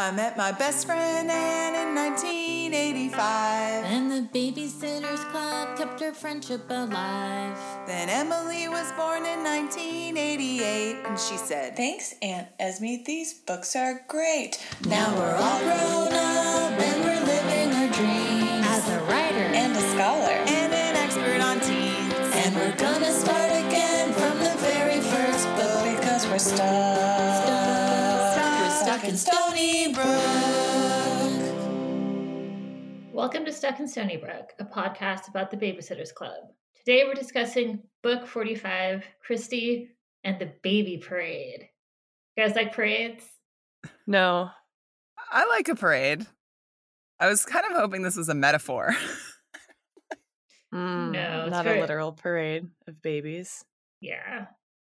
I met my best friend Anne in 1985. And the Babysitters Club kept our friendship alive. Then Emily was born in 1988, and she said, Thanks, Aunt Esme. These books are great. Now we're all grown up stuck in Stoneybrook. Welcome to Stuck in Stoneybrook, a podcast about the Babysitters Club. Today we're discussing Book 45, Kristy and the Baby Parade. You guys like parades? No. I like a parade. I was kind of hoping this was a metaphor. Mm, No, it's not very- a literal parade of babies. Yeah.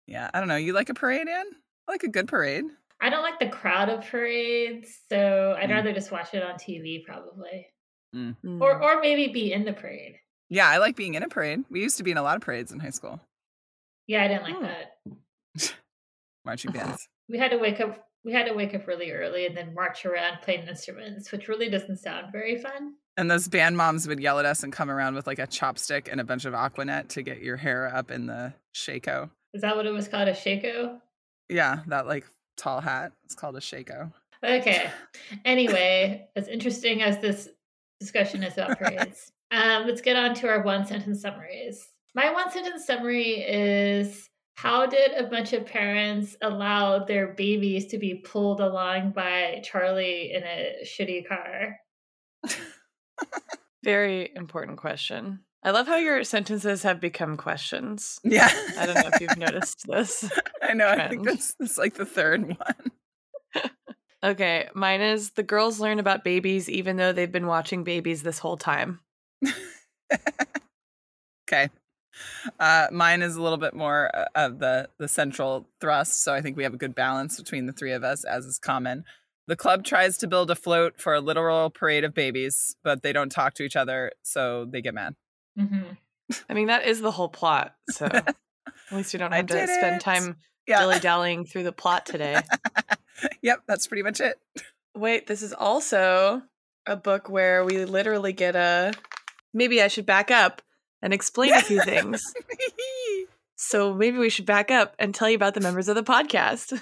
yeah, I don't know. You like a parade, Ann? I like a good parade. I don't like the crowd of parades, so I'd Mm. rather just watch it on TV probably. Mm. Or or maybe be in the parade. Yeah, I like being in a parade. We used to be in a lot of parades in high school. Yeah, I didn't like Hmm. that. Marching bands. We had to wake up we had to wake up really early and then march around playing instruments, which really doesn't sound very fun. and those band moms would yell at us and come around with like a chopstick and a bunch of Aquanet to get your hair up in the shako. Is that what it was called? A shako? Yeah, that like tall hat. It's called a shako. Okay. Anyway, as interesting as this discussion is about parades, um, let's get on to our one sentence summaries. My one sentence summary is How did a bunch of parents allow their babies to be pulled along by Charlie in a shitty car? Very important question. I love how your sentences have become questions. Yeah. I don't know if you've noticed this. I know. I think trend. that's, that's like the third one. Okay, mine is the girls learn about babies even though they've been watching babies this whole time. okay. Uh, mine is a little bit more uh, of the the central thrust, so I think we have a good balance between the three of us, as is common. The club tries to build a float for a literal parade of babies, but they don't talk to each other, so they get mad. Hmm I mean, that is the whole plot. So at least you don't have to spend it. time Yeah. dilly dallying through the plot today. yep, that's pretty much it. Wait, this is also a book where we literally get a. Maybe I should back up and explain a few things. So maybe we should back up and tell you about the members of the podcast.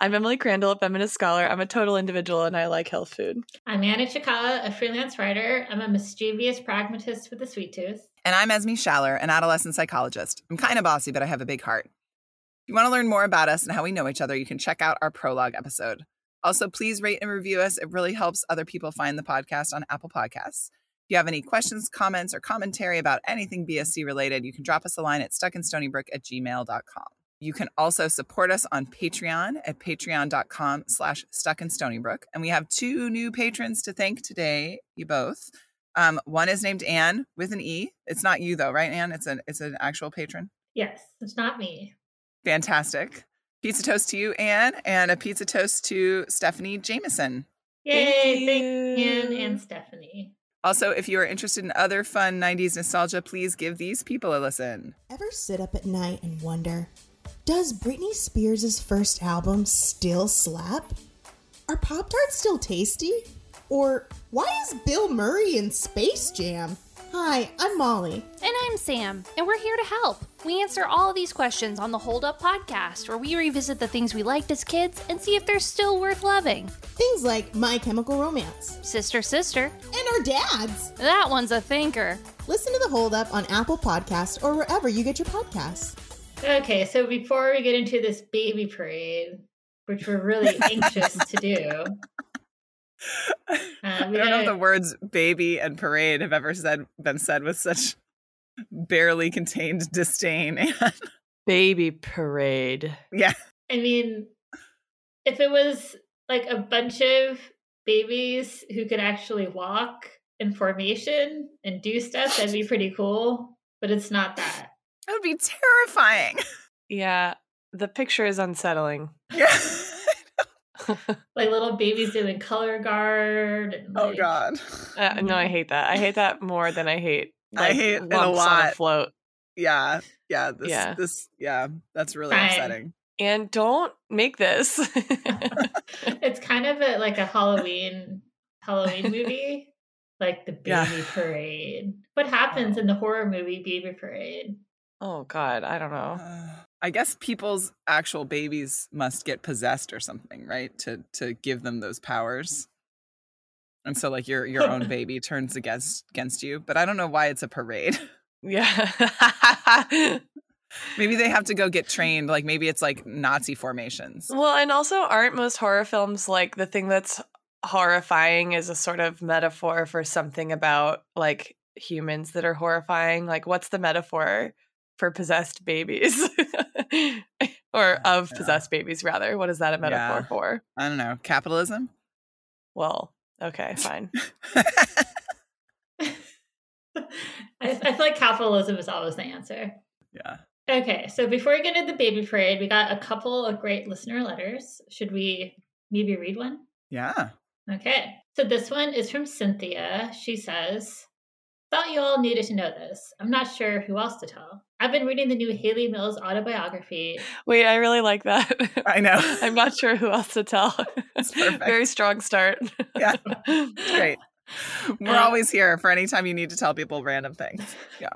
I'm Emily Crandall, a feminist scholar. I'm a total individual and I like health food. I'm Anna Chikala, a freelance writer. I'm a mischievous pragmatist with a sweet tooth. And I'm Esme Schaller, an adolescent psychologist. I'm kind of bossy, but I have a big heart. If you want to learn more about us and how we know each other, you can check out our prologue episode. Also, please rate and review us. It really helps other people find the podcast on Apple Podcasts. If you have any questions, comments, or commentary about anything BSC related, you can drop us a line at stuckinstonybrook at gmail.com. You can also support us on Patreon at patreon.com slash stuckinstonybrook. And we have two new patrons to thank today, you both. Um, one is named Anne with an E. It's not you though, right, Anne? It's an it's an actual patron. Yes, it's not me. Fantastic. Pizza toast to you, Anne, and a pizza toast to Stephanie Jameson. Yay! Thank Thank Anne and Stephanie. Also, if you are interested in other fun 90s nostalgia, please give these people a listen. Ever sit up at night and wonder, does Britney Spears' first album still slap? Are Pop Tarts still tasty? Or why is Bill Murray in Space Jam? Hi, I'm Molly. And I'm Sam, and we're here to help. We answer all of these questions on the Hold Up podcast, where we revisit the things we liked as kids and see if they're still worth loving. Things like My Chemical Romance Sister, sister, and our dads. that one's a thinker. Listen to the Hold Up on Apple Podcasts or wherever you get your podcasts. Okay, so before we get into this baby parade, which we're really anxious to do, uh, I we don't know if the words baby and parade have ever said been said with such barely contained disdain. Baby parade. yeah. I mean, if it was like a bunch of babies who could actually walk in formation and do stuff, that'd be pretty cool. But it's not that. That would be terrifying. Yeah, the picture is unsettling. Yeah. Like little babies doing color guard. And oh god. Uh, no, I hate that. I hate that more than I hate. I like, hate it a lumps on lot. a float. Yeah. Yeah. This Yeah. this yeah, that's really Fine. upsetting. And don't make this. it's kind of a, like a Halloween Halloween movie, like the baby Yeah. parade. What happens in the horror movie Baby Parade? Oh God, I don't know. Uh, I guess people's actual babies must get possessed or something, right? To to give them those powers. And so like your your own baby turns against against you, but I don't know why it's a parade. Yeah. maybe they have to go get trained, like maybe it's like Nazi formations. well, and also aren't most horror films like the thing that's horrifying is a sort of metaphor for something about like humans that are horrifying? Like what's the metaphor for possessed babies? or oh, of Yeah. possessed babies rather. What is that a metaphor Yeah. for? I don't know. Capitalism? Well, okay, fine. I, I feel like capitalism is always the answer. yeah. Okay, so before we get into the baby parade, we got a couple of great listener letters. Should we maybe read one? Yeah. Okay, so this one is from Cynthia. She says, Thought you all needed to know this. I'm not sure who else to tell. I've been reading the new Hayley Mills autobiography. Wait, I really like that. I know. I'm not sure who else to tell. It's perfect. Very strong start. Yeah. Great. We're Uh, always here for any time you need to tell people random things. Yeah.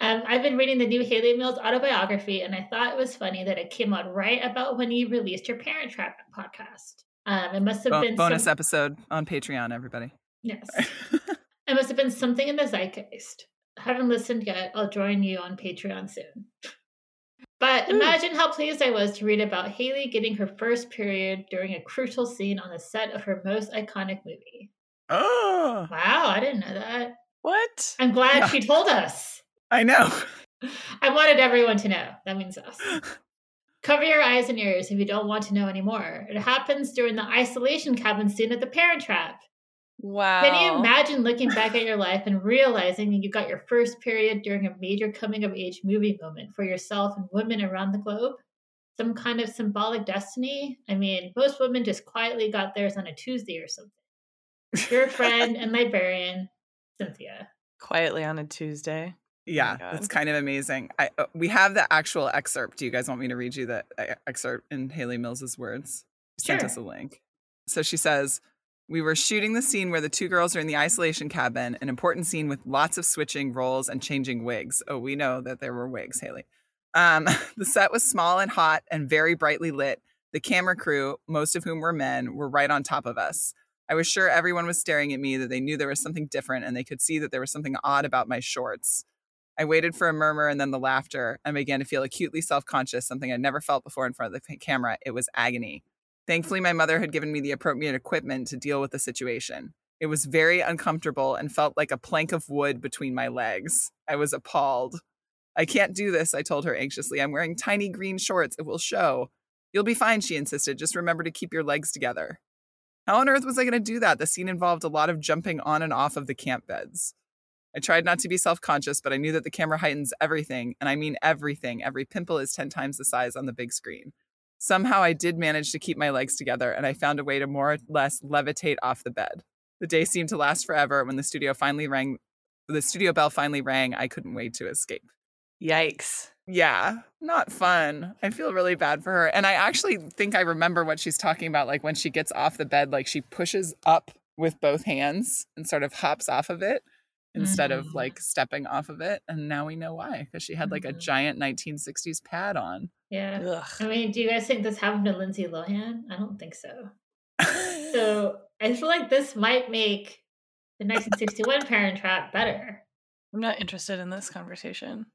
Um, I've been reading the new Hayley Mills autobiography, and I thought it was funny that it came out right about when you released your Parent Trap podcast. Um, it must have Bo- been bonus some- episode on Patreon, everybody. Yes. It must have been something in the zeitgeist. I haven't listened yet. I'll join you on Patreon soon. But hmm. imagine how pleased I was to read about Hayley getting her first period during a crucial scene on the set of her most iconic movie. oh, Wow, I didn't know that. what? I'm glad Yeah. she told us. I know. I wanted everyone to know. That means us. Cover your eyes and ears if you don't want to know anymore. It happens during the isolation cabin scene at the Parent Trap. Wow. Can you imagine looking back at your life and realizing that you got your first period during a major coming of age movie moment for yourself and women around the globe? Some kind of symbolic destiny? I mean, most women just quietly got theirs on a Tuesday or something. Your friend and librarian, Cynthia. Quietly on a Tuesday. Yeah, God. it's kind of amazing. I uh, we have the actual excerpt. Do you guys want me to read you the uh, excerpt in Hayley Mills's words? She Sent us a link. So she says, "We were shooting the scene where the two girls are in the isolation cabin, an important scene with lots of switching roles and changing wigs. Oh, we know that there were wigs, Hayley. Um, the set was small and hot and very brightly lit. The camera crew, most of whom were men, were right on top of us. I was sure everyone was staring at me, that they knew there was something different, and they could see that there was something odd about my shorts. I waited for a murmur and then the laughter and began to feel acutely self conscious, something I'd never felt before in front of the camera. It was agony. Thankfully, my mother had given me the appropriate equipment to deal with the situation. It was very uncomfortable and felt like a plank of wood between my legs. I was appalled. I can't do this, I told her anxiously. I'm wearing tiny green shorts. It will show. You'll be fine, she insisted. Just remember to keep your legs together. How on earth was I going to do that? The scene involved a lot of jumping on and off of the camp beds. I tried not to be self conscious, but I knew that the camera heightens everything, and I mean everything. Every pimple is 10 times the size on the big screen. Somehow I did manage to keep my legs together, and I found a way to more or less levitate off the bed. The day seemed to last forever. When the studio finally rang, the studio bell finally rang, I couldn't wait to escape. Yikes. Yeah, not fun. I feel really bad for her. And I actually think I remember what she's talking about. Like when she gets off the bed, like she pushes up with both hands and sort of hops off of it instead of Mm. like stepping off of it. And now we know why, because she had like a Mhm. giant 1960s pad on. Yeah. Ugh. I mean, do you guys think this happened to Lindsay Lohan? I don't think so. So I feel like this might make the 1961 Parent Trap better. I'm not interested in this conversation.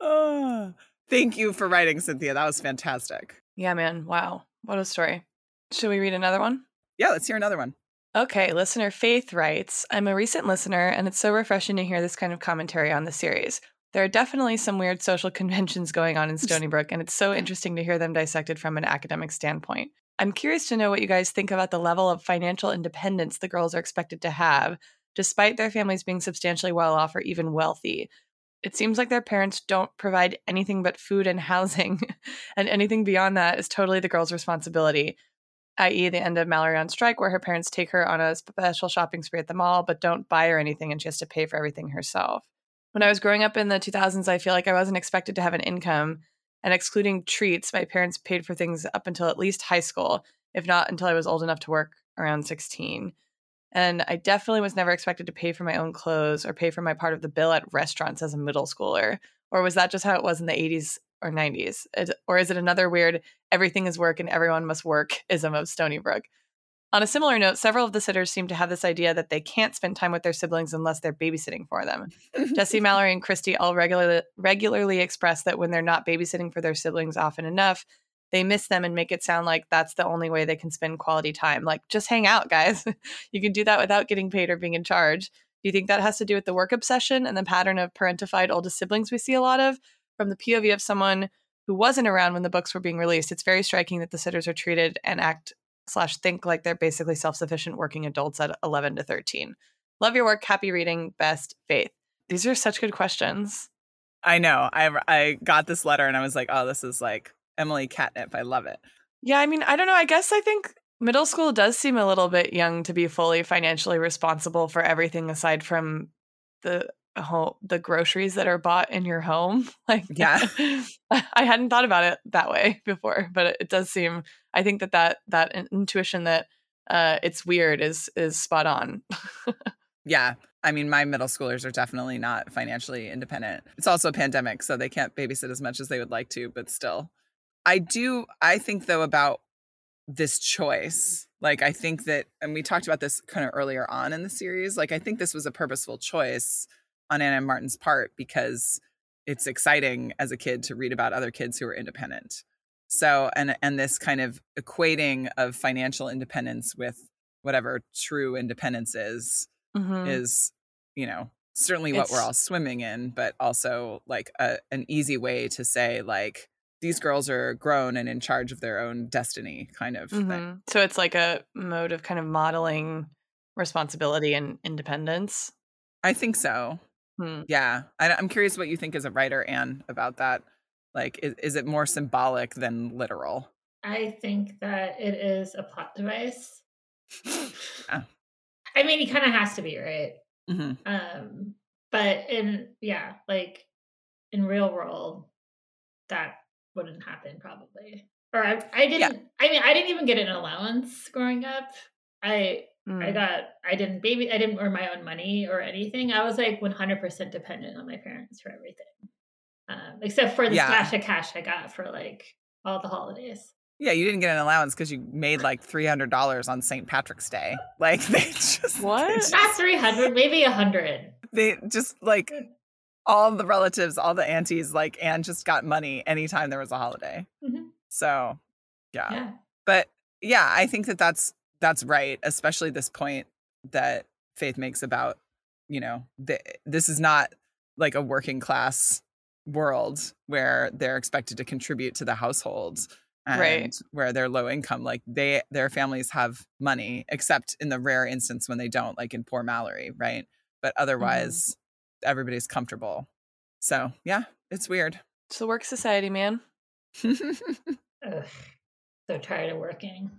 Ah, thank you for writing, Cynthia. That was fantastic. Yeah, man. Wow. What a story. Should we read another one? Yeah, let's hear another one. Okay, listener Faith writes I'm a recent listener, and it's so refreshing to hear this kind of commentary on the series. There are definitely some weird social conventions going on in Stoneybrook, and it's so interesting to hear them dissected from an academic standpoint. I'm curious to know what you guys think about the level of financial independence the girls are expected to have, despite their families being substantially well off or even wealthy. It seems like their parents don't provide anything but food and housing, and anything beyond that is totally the girl's responsibility i.e., the end of Mallory on strike, where her parents take her on a special shopping spree at the mall, but don't buy her anything and she has to pay for everything herself. When I was growing up in the 2000s, I feel like I wasn't expected to have an income. and excluding treats, my parents paid for things up until at least high school, if not until I was old enough to work around 16. And I definitely was never expected to pay for my own clothes or pay for my part of the bill at restaurants as a middle schooler. Or was that just how it was in the 80s or 90s? It- or is it another weird everything is work and everyone must work ism of Stoneybrook? On a similar note, several of the sitters seem to have this idea that they can't spend time with their siblings unless they're babysitting for them. Jesse, Mallory, and Kristy all regularly regularly express that when they're not babysitting for their siblings often enough, they miss them and make it sound like that's the only way they can spend quality time. Like, just hang out, guys. you can do that without getting paid or being in charge. Do you think that has to do with the work obsession and the pattern of parentified oldest siblings we see a lot of? From the POV of someone who wasn't around when the books were being released, it's very striking that the sitters are treated and act slash think like they're basically self-sufficient working adults at 11 to 13. Love your work. Happy reading. Best Faith. These are such good questions. I know. I I got this letter and I was like, oh, this is like Emily catnip. I love it. Yeah, I mean, I don't know. I guess I think middle school does seem a little bit young to be fully financially responsible for everything aside from the whole the groceries that are bought in your home. Like, Yeah. I hadn't thought about it that way before, but it, it does seem. I think that that that intuition that uh, it's weird is is spot on. Yeah. I mean, my middle schoolers are definitely not financially independent. It's also a pandemic, so they can't babysit as much as they would like to, but still. I do, I think though about this choice. Like, I think that, and we talked about this kind of earlier on in the series, like, I think this was a purposeful choice on Anna Martin's part because it's exciting as a kid to read about other kids who are independent. So, and, and this kind of equating of financial independence with whatever true independence is Mhm. is you know certainly what we're all swimming in but also like a, an easy way to say like these girls are grown and in charge of their own destiny kind of thing Mhm. So it's like a mode of kind of modeling responsibility and independence. i think so Hmm. yeah I, i'm curious what you think as a writer anne about that like is, is it more symbolic than literal I think that it is a plot device. Yeah. I mean, he kind of has to be, right? Mhm. Um, but in yeah, like in real world, that wouldn't happen probably. Or I, I didn't. I mean, I didn't even get an allowance growing up. I I Mm. got I didn't baby I didn't earn my own money or anything. I was like 100% dependent on my parents for everything. Um, except for the Yeah. splash of cash I got for like all the holidays. yeah you didn't get an allowance because you made like $300 on st patrick's day like they just they What? just- Not 300, maybe a 100. they just like all the relatives, all the aunties, like Anne just got money anytime there was a holiday. Mhm. So, yeah. Yeah. But yeah, I think that that's that's right, especially this point that Faith makes about, you know, the, this is not like a working class world where they're expected to contribute to the households and Right. where they're low income like they their families have money except in the rare instance when they don't like in poor Mallory, right? But mm-hmm. otherwise everybody's comfortable. So, yeah, it's weird. It's the work society, man. Ugh. So tired of working.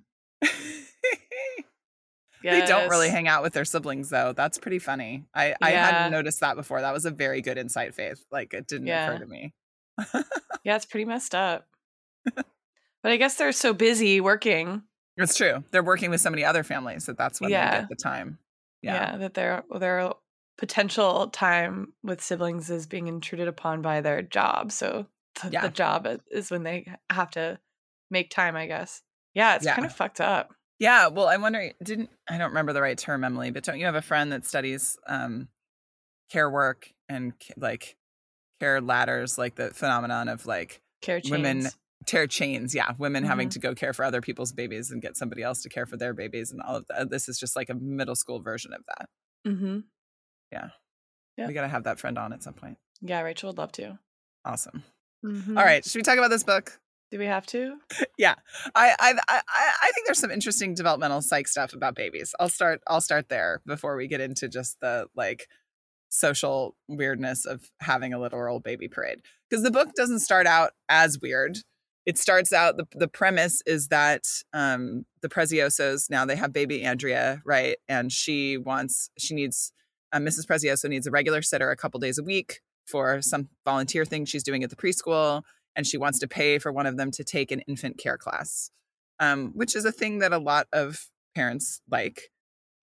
They don't really hang out with their siblings though. That's pretty funny. I, I Yeah. hadn't noticed that before. That was a very good insight, Faith. Like it didn't Yeah. occur to me. Yeah, it's pretty messed up. but I guess they're so busy working. It's true. They're working with so many other families that that's when they get the time. Yeah, Yeah. that their their potential time with siblings is being intruded upon by their job. So th- Yeah. the job is when they have to make time, I guess. Yeah, it's kind of fucked up. Yeah. Well, I'm wondering, didn't I don't remember the right term, Emily, but don't you have a friend that studies um care work and like care ladders, like the phenomenon of like Care chains. women care chains yeah women having Mhm. to go care for other people's babies and get somebody else to care for their babies and all of that this is just like a middle school version of that Mm-hmm. yeah Yeah. we gotta have that friend on at some point Yeah, Rachel would love to. awesome Mhm. all right should we talk about this book Do we have to? yeah. I, I i i think there's some interesting developmental psych stuff about babies. I'll start i'll start there before we get into just the like social weirdness of having a literal baby parade. Because the book doesn't start out as weird. It starts out the, the premise is that um the preziosos now they have baby andrea right? And she wants she needs uh, mrs prezioso needs a regular sitter a couple days a week for some volunteer thing she's doing at the preschool and she wants to pay for one of them to take an infant care class, um, which is a thing that a lot of parents like.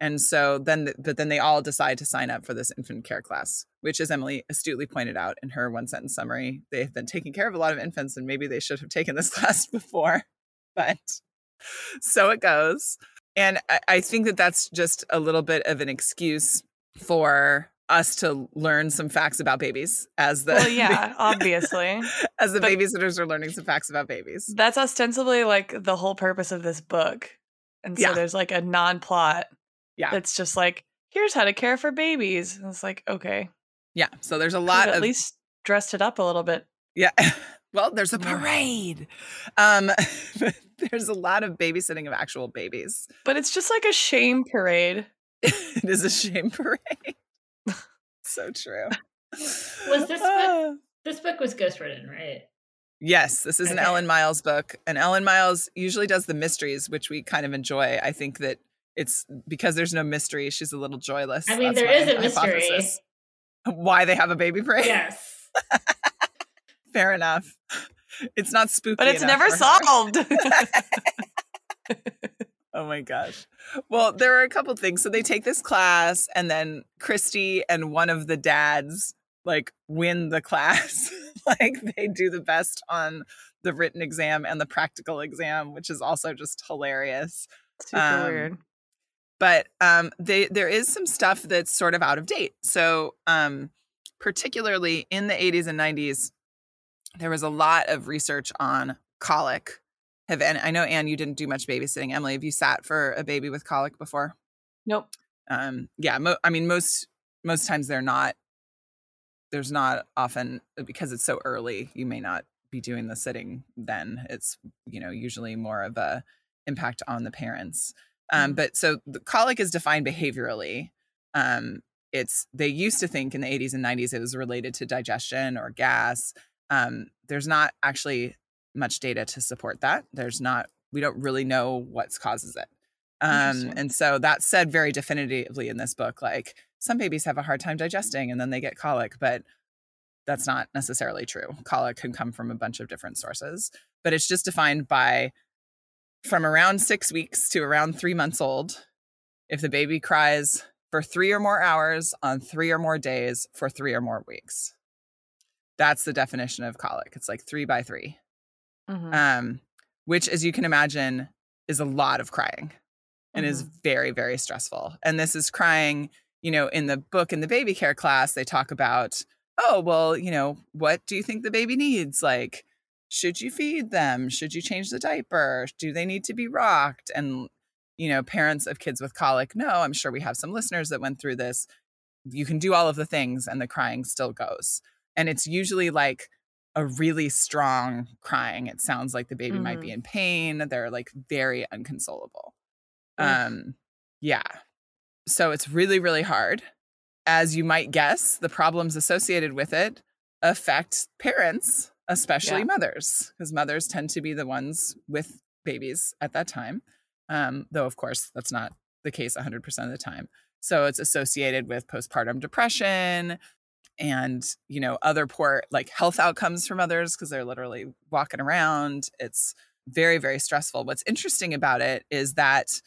And so then, th- but then they all decide to sign up for this infant care class, which, as Emily astutely pointed out in her one sentence summary, they've been taking care of a lot of infants and maybe they should have taken this class before. But so it goes. And I, I think that that's just a little bit of an excuse for us to learn some facts about babies as the Well, yeah, obviously. as the But- babysitters are learning some facts about babies. That's ostensibly like the whole purpose of this book. And so Yeah. there's like a non plot Yeah. that's just like, here's how to care for babies. And it's like, okay. Yeah. So there's a lot at of least dressed it up a little bit. Yeah. Well, there's a parade. Um, there's a lot of babysitting of actual babies. But it's just like a shame parade. it is a shame parade. So true. Was this Ah. book? This book was ghostwritten, right? Yes, this is an Ellen Miles book. And Ellen Miles usually does the mysteries, which we kind of enjoy. I think that it's because there's no mystery, she's a little joyless. I mean, That's there is a mystery. hypothesis. Why they have a baby parade? Yes. Fair enough. It's not spooky. But it's never solved. Oh my gosh. Well, there are a couple things. So they take this class, and then Kristy and one of the dads like win the class. like they do the best on the written exam and the practical exam, which is also just hilarious. Super Um, weird. But um, they, there is some stuff that's sort of out of date. So, um, particularly in the 80s and 90s, there was a lot of research on colic. Have and I know Anne, you didn't do much babysitting. Emily, have you sat for a baby with colic before? Nope. Um, yeah, mo- I mean most most times they're not. There's not often because it's so early. You may not be doing the sitting. Then it's you know usually more of a impact on the parents. Um, but so the colic is defined behaviorally. Um, it's they used to think in the 80s and 90s it was related to digestion or gas. Um, there's not actually much data to support that. There's not. We don't really know what causes it. Um, and so that's said very definitively in this book. Like some babies have a hard time digesting and then they get colic, but that's not necessarily true. Colic can come from a bunch of different sources, but it's just defined by from around six weeks to around three months old. If the baby cries for three or more hours on three or more days for three or more weeks, that's the definition of colic. It's like three by 3 Mhm. um, which, as you can imagine, is a lot of crying and is Mm-hmm. very, very stressful. And this is crying, you know, in the book in the baby care class, they talk about, oh, well, you know, what do you think the baby needs? Like, should you feed them? Should you change the diaper? Do they need to be rocked? And, you know, parents of kids with colic, no, I'm sure we have some listeners that went through this. You can do all of the things and the crying still goes. And it's usually like a really strong crying. It sounds like the baby might be in pain. They're like very unconsolable. Oof. Um, yeah. So it's really, really hard. As you might guess, the problems associated with it affect parents, especially Yeah. mothers, because mothers tend to be the ones with babies at that time. Um, though, of course, that's not the case 100% of the time. So it's associated with postpartum depression and, you know, other poor like health outcomes from others because they're literally walking around. It's very, very stressful. What's interesting about it is that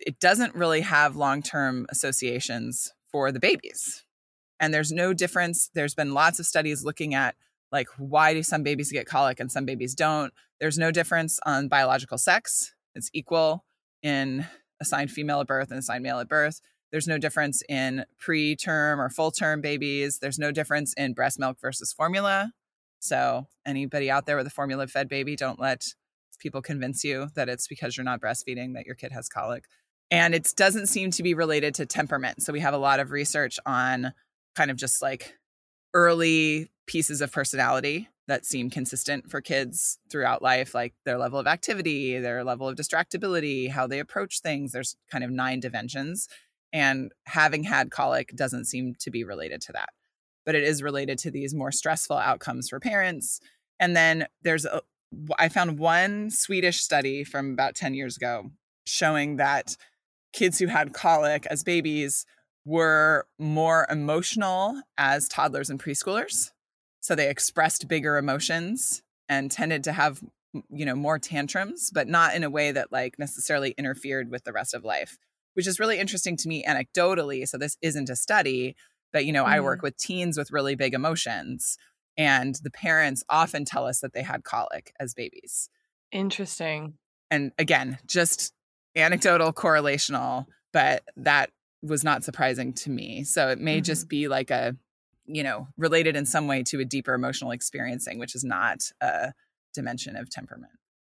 it doesn't really have long term associations for the babies. And there's no difference. There's been lots of studies looking at like why do some babies get colic and some babies don't. There's no difference on biological sex. It's equal in assigned female at birth and assigned male at birth. There's no difference in preterm or full term babies. There's no difference in breast milk versus formula. So, anybody out there with a formula fed baby, don't let people convince you that it's because you're not breastfeeding that your kid has colic. And it doesn't seem to be related to temperament. So, we have a lot of research on kind of just like early pieces of personality that seem consistent for kids throughout life, like their level of activity, their level of distractibility, how they approach things. There's kind of nine dimensions. And having had colic doesn't seem to be related to that, but it is related to these more stressful outcomes for parents. And then there's a, I found one Swedish study from about 10 years ago showing that kids who had colic as babies were more emotional as toddlers and preschoolers. So they expressed bigger emotions and tended to have you know more tantrums but not in a way that like necessarily interfered with the rest of life which is really interesting to me anecdotally so this isn't a study but you know i work mm-hmm. with teens with really big emotions and the parents often tell us that they had colic as babies. Interesting. and again just anecdotal correlational but that was not surprising to me. So it may just mm-hmm. be like a you know related in some way to a deeper emotional experiencing which is not a dimension of temperament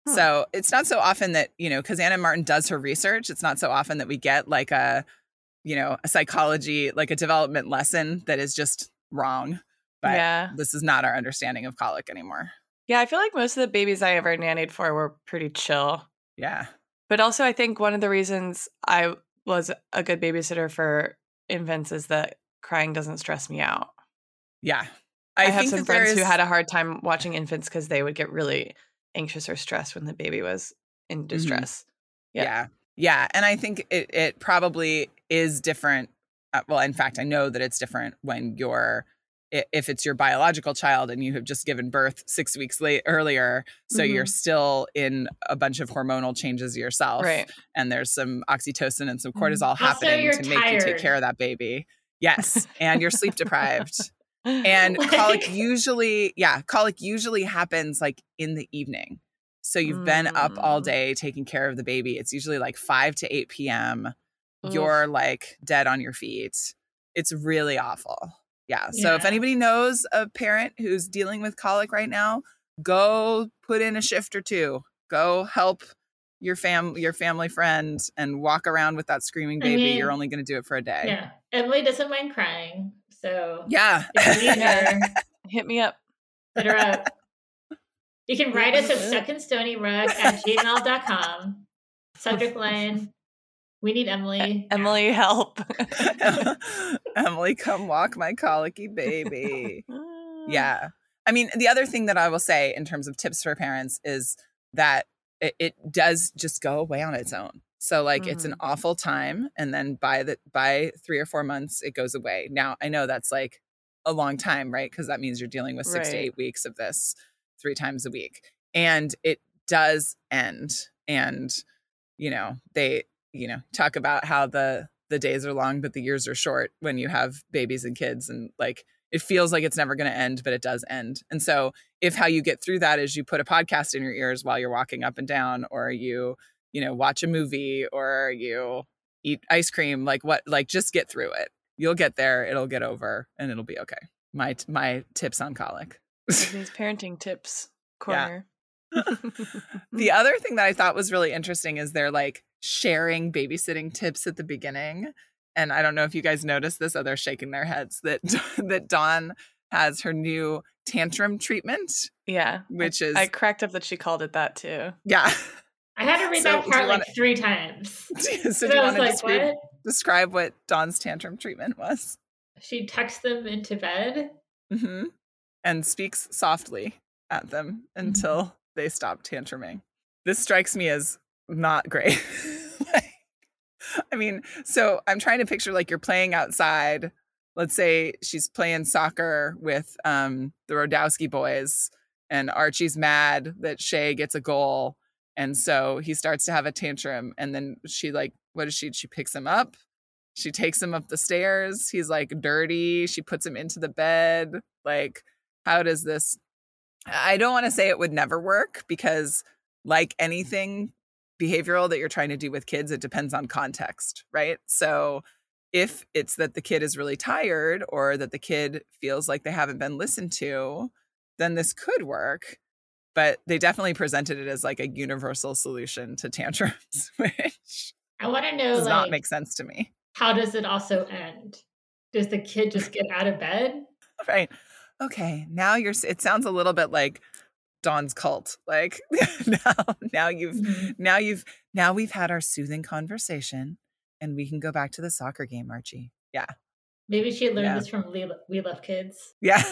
So it's not so often that you know because anna martin does her research it's not so often that we get like a you know a psychology like a development lesson that is just wrong but yeah. this is not our understanding of colic anymore Yeah, I feel like most of the babies I ever nannied for were pretty chill. yeah But also, I think one of the reasons I was a good babysitter for infants is that crying doesn't stress me out. yeah I, have some friends who had a hard time watching infants because they would get really anxious or stressed when the baby was in distress. Yeah. yeah yeah and i think it, it probably is different uh, well in fact i know that it's different when you're if it's your biological child and you have just given birth six weeks late earlier so you're Mhm. still in a bunch of hormonal changes yourself Right. and there's some oxytocin and some Mhm. cortisol Also, happening you're to make you take care of that baby yes and you're sleep deprived and Like- colic usually yeah colic usually happens like in the evening. So you've been up all Mm. day taking care of the baby. It's usually like 5 to 8 p.m Oof. you're like dead on your feet. It's really awful. Yeah. So if anybody knows a parent who's dealing with colic right now go put in a shift or two. Go help your fam your family friend and walk around with that screaming I baby. You're only going to do it for a day. Yeah. Emily doesn't mind crying. So yeah if you need her, Hit me up. hit her up. You can write us at stuckinstonybrook at gmail.com. Subject line We need Emily. Emily, help. Emily, come walk my colicky baby. Mm. yeah. I mean, the other thing that I will say in terms of tips for parents is that it, it does just go away on its own. So like it's an mm-hmm. awful time and then by the by 3 or 4 months it goes away. Now, I know that's like a long time, right? Because that means you're dealing with 6 to 8 weeks of this 3 times a week. And it does end and you know, they you know, talk about how the the days are long but the years are short when you have babies and kids and like it feels like it's never going to end but it does end and so if how you get through that is you put a podcast in your ears while you're walking up and down or you you know watch a movie or you eat ice cream like what like just get through it you'll get there it'll get over and it'll be okay my my tips on colic These parenting tips corner. the other thing that I thought was really interesting is they're like sharing babysitting tips at the beginning. And I don't know if you guys noticed this, oh, they're shaking their heads that that Dawn has her new tantrum treatment, yeah. which is I cracked up that she called it that too. yeah. I had to read So, that part like wanna- three times. so And do you I want was to like, describe, what? describe what Dawn's tantrum treatment was? She tucks them into bed. hmm And speaks softly at them until they stop tantruming. This strikes me as not great. Like, I mean, so I'm trying to picture like you're playing outside. Let's say she's playing soccer with um, the Rodowsky boys, and Archie's mad that Shea gets a goal. And so he starts to have a tantrum. And then she, like, what does she? She picks him up. She takes him up the stairs. He's like dirty. She puts him into the bed. Like, how does this? I don't want to say it would never work because, like anything behavioral that you're trying to do with kids, it depends on context, right? So, if it's that the kid is really tired or that the kid feels like they haven't been listened to, then this could work. But they definitely presented it as like a universal solution to tantrums, which I want to know does like not make sense to me. how does it also end? Does the kid just get out of bed? right okay now you're it sounds a little bit like dawn's cult like now now you've Mhm. now you've now we've had our soothing conversation and we can go back to the soccer game archie yeah Maybe she learned Yeah. this from We Love Kids. yeah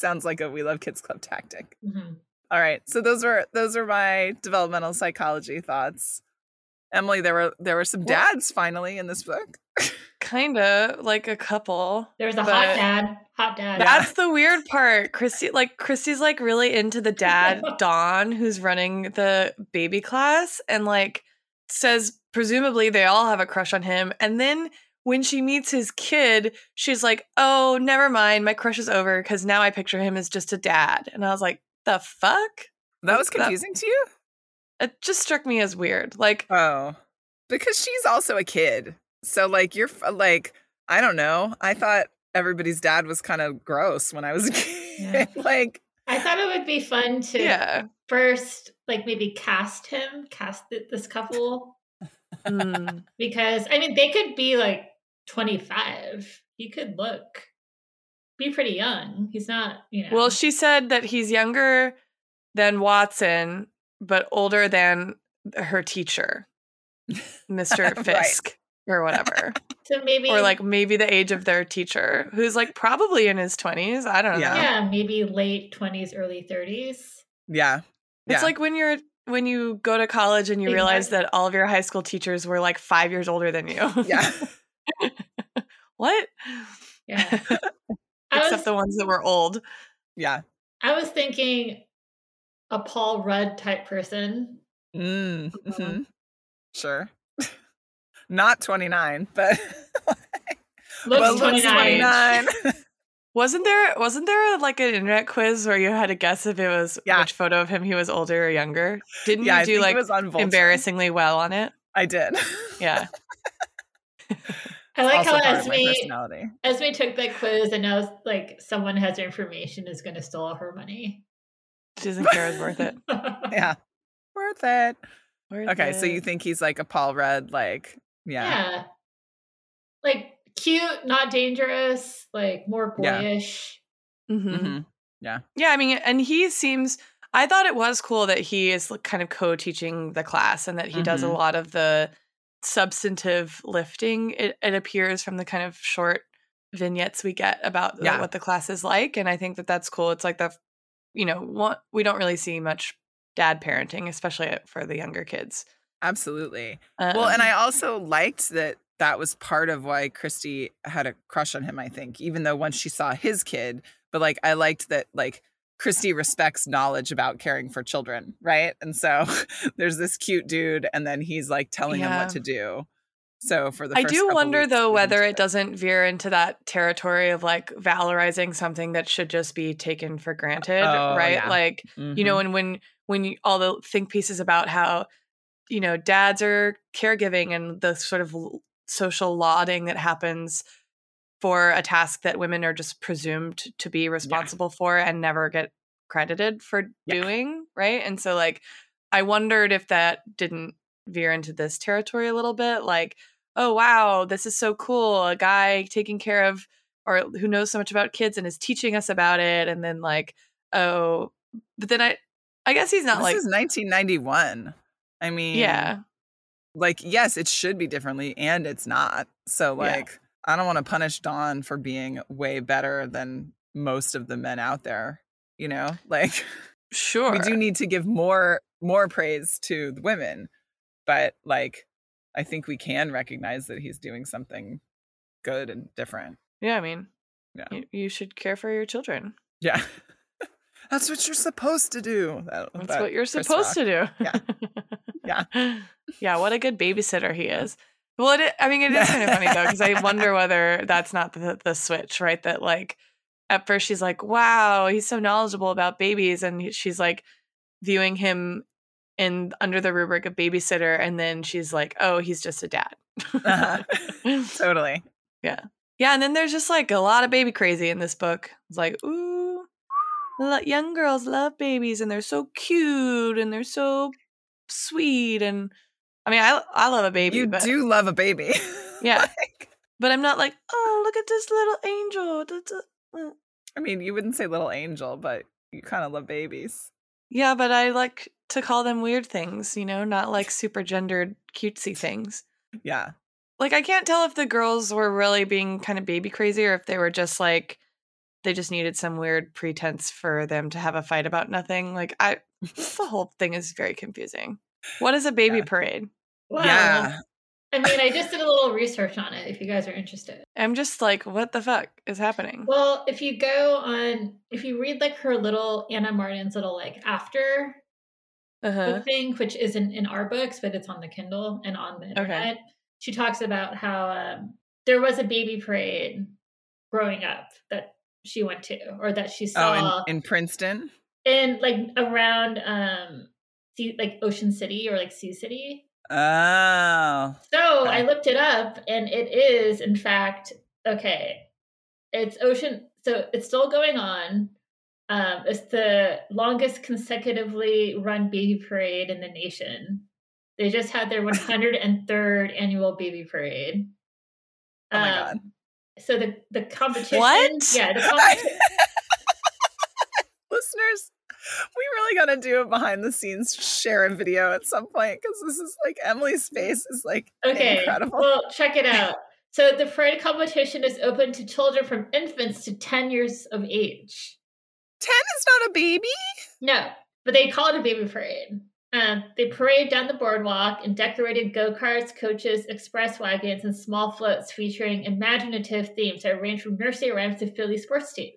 sounds like a we love kids club tactic Mhm. all right so those were those are my developmental psychology thoughts emily there were there were some What? dads finally in this book kind of like a couple. There's a hot dad. Hot dad. That's the weird part. Kristy, like Kristy's, like really into the dad Don, who's running the baby class, and like says presumably they all have a crush on him. And then when she meets his kid, she's like, "Oh, never mind, my crush is over because now I picture him as just a dad." And I was like, "The fuck." That was That- confusing to you? It just struck me as weird. Like, Oh, because she's also a kid. So like you're like I don't know. I thought everybody's dad was kind of gross when I was a kid. like I thought it would be fun to yeah, first, like maybe cast him, cast this couple, Mm. because I mean they could be like 25. He could look be pretty young. He's not, you know. Well, she said that he's younger than Watson, but older than her teacher, Mr. Right. Fisk, or whatever. so maybe or like maybe the age of their teacher, who's like probably in his 20s. I don't Yeah. know. yeah, maybe late 20s, early 30s. yeah. It's Yeah. like when you're when you go to college and you realize that all of your high school teachers were like five years older than you. Yeah. what? Yeah. Except was, the ones that were old. Yeah. I was thinking a Paul Rudd type person. Mm, Mm-hmm. mhm. Sure. Not 29, but Looks well, 29. 29. Wasn't there wasn't there like an internet quiz where you had to guess if it was Yeah. which photo of him he was older or younger? Didn't yeah, you do like was embarrassingly well on it? I did. Yeah. I like how part of my Esme. Esme took that quiz and now like someone has her information is going to steal all her money. She doesn't care it's worth it. Yeah. Worth it. Worth Okay, so you think he's like a Paul Rudd, like, yeah. yeah. Like cute, not dangerous, like more Yeah. boyish. Mhm. Mhm. Yeah, I mean, and he seems. I thought it was cool that he is like, kind of co-teaching the class and that he does a Mhm. lot of the substantive lifting. It, it appears from the kind of short vignettes we get about the- Yeah. what the class is like, and I think that that's cool. It's like the, you know, one, we don't really see much dad parenting, especially for the younger kids. Absolutely. Well, and Um, I also liked that that was part of why Kristy had a crush on him, I think, even though once she saw his kid, but like I liked that like Kristy respects knowledge about caring for children, right? And so there's this cute dude and then he's like telling him what to do. So for the I do wonder weeks though whether it doesn't veer into that territory of like valorizing something that should just be taken for granted, Oh, right? yeah. Like you know, Mhm. and when when you, all the think pieces about how you know dads are caregiving and the sort of l- social lauding that happens for a task that women are just presumed to be responsible for and never get credited for Yeah. doing, right? And so like I wondered if that didn't veer into this territory a little bit like oh wow this is so cool a guy taking care of or who knows so much about kids and is teaching us about it and then like oh but then i i guess he's not this like is 1991. I mean, yeah like yes, it should be differently and it's not. So Yeah. I don't want to punish Don for being way better than most of the men out there, you know? Like sure we do need to give more more praise to the women, but like I think we can recognize that he's doing something good and different. yeah i mean Yeah. you, you should care for your children Yeah. That's what you're supposed to do. That, that's that what you're Chris supposed Rock. to do Yeah. yeah yeah what a good babysitter he is well it, i mean it is kind of funny though because i wonder whether that's not the, the switch right that like at first she's like wow he's so knowledgeable about babies and she's like viewing him in under the rubric of babysitter and then she's like oh he's just a dad Uh-huh. Totally. yeah Yeah. and then there's just like a lot of baby crazy in this book it's like ooh young girls love babies and they're so cute and they're so sweet and i mean i i love a baby You but do love a baby. Yeah. Like, but i'm not like oh look at this little angel uh." I mean, you wouldn't say little angel, but you kind of love babies. yeah but i like to call them weird things you know not like super gendered cutesy things Yeah. like I can't tell if the girls were really being kind of baby crazy or if they were just like they just needed some weird pretense for them to have a fight about nothing. Like I the whole thing is very confusing. What is a baby Yeah. parade? Wow. Yeah. I mean, I just did a little research on it if you guys are interested. I'm just like, what the fuck is happening? Well, if you go on, if you read like her little Anna Martin's little like after Uh-huh. thing, which isn't in our books, but it's on the Kindle and on the internet, she talks about how um, there was a baby parade growing up that she went to or that she saw Oh, in, in Princeton. in like around um sea, like Ocean City or like Sea City. Oh. So I looked it up and it is in fact okay. It's Ocean so it's still going on. Um it's the longest consecutively run baby parade in the nation. They just had their 103rd annual baby parade. Oh my Um, God. So the the competition What? Yeah, the competition Listeners, we really got to do a behind the scenes share a video at some point because this is like Emily's face is like Okay. incredible. Well, check it out. So the parade competition is open to children from infants to 10 years of age. 10 is not a baby. No, but they call it a baby parade. Um, they parade down the boardwalk in decorated go karts, coaches, express wagons, and small floats featuring imaginative themes that range from nursery rhymes to Philly sports teams.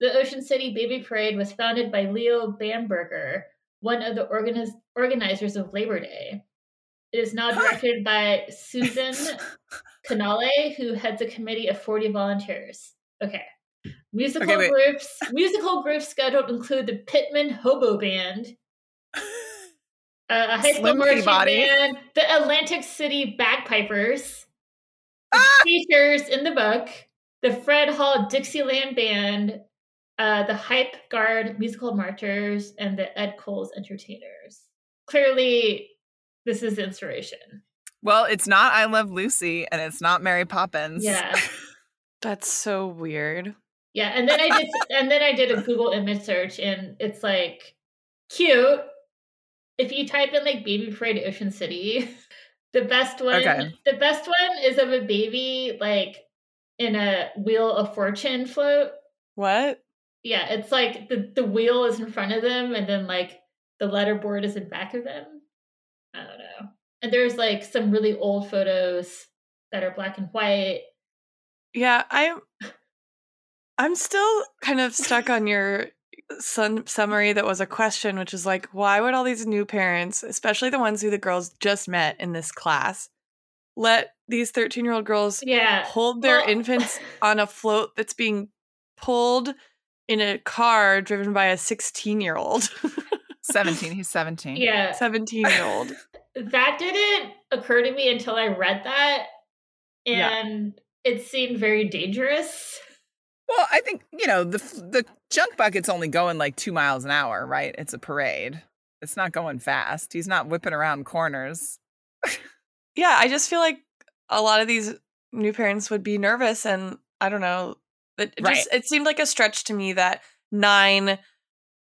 The Ocean City Baby Parade was founded by Leo Bamberger, one of the organiz- organizers of Labor Day. It is now directed by Susan Canale, who heads a committee of 40 volunteers. Okay. Musical Okay, groups musical groups scheduled include the Pittman Hobo Band, uh, a high school marching band, the Atlantic City Bagpipers, Ah! features in the book, the Fred Hall Dixieland Band, uh, the Hype Guard Musical Marchers, and the Ed Coles Entertainers. Clearly, this is inspiration. Well, it's not I Love Lucy and it's not Mary Poppins. Yeah. That's so weird. Yeah, and then I did and then I did a Google image search and it's like cute. If you type in like baby parade Ocean City, the best one Okay. the best one is of a baby like in a wheel of fortune float. What? Yeah, it's like the the wheel is in front of them and then like the letterboard is in back of them. I don't know. And there's like some really old photos that are black and white. Yeah, I'm I'm still kind of stuck on your uh, sun summary that was a question, which is like, why would all these new parents, especially the ones who the girls just met in this class, let these 13 year old girls Yeah. hold their Well- infants on a float that's being pulled in a car driven by a 16 year old, 17. He's 17. Yeah. 17 year old? that didn't occur to me until I read that, Yeah. and it seemed very dangerous. Well, I think, you know, the the junk bucket's only going like 2 miles an hour, right? It's a parade. It's not going fast. He's not whipping around corners. Yeah, I just feel like a lot of these new parents would be nervous and I don't know. It it just it seemed like a stretch to me that nine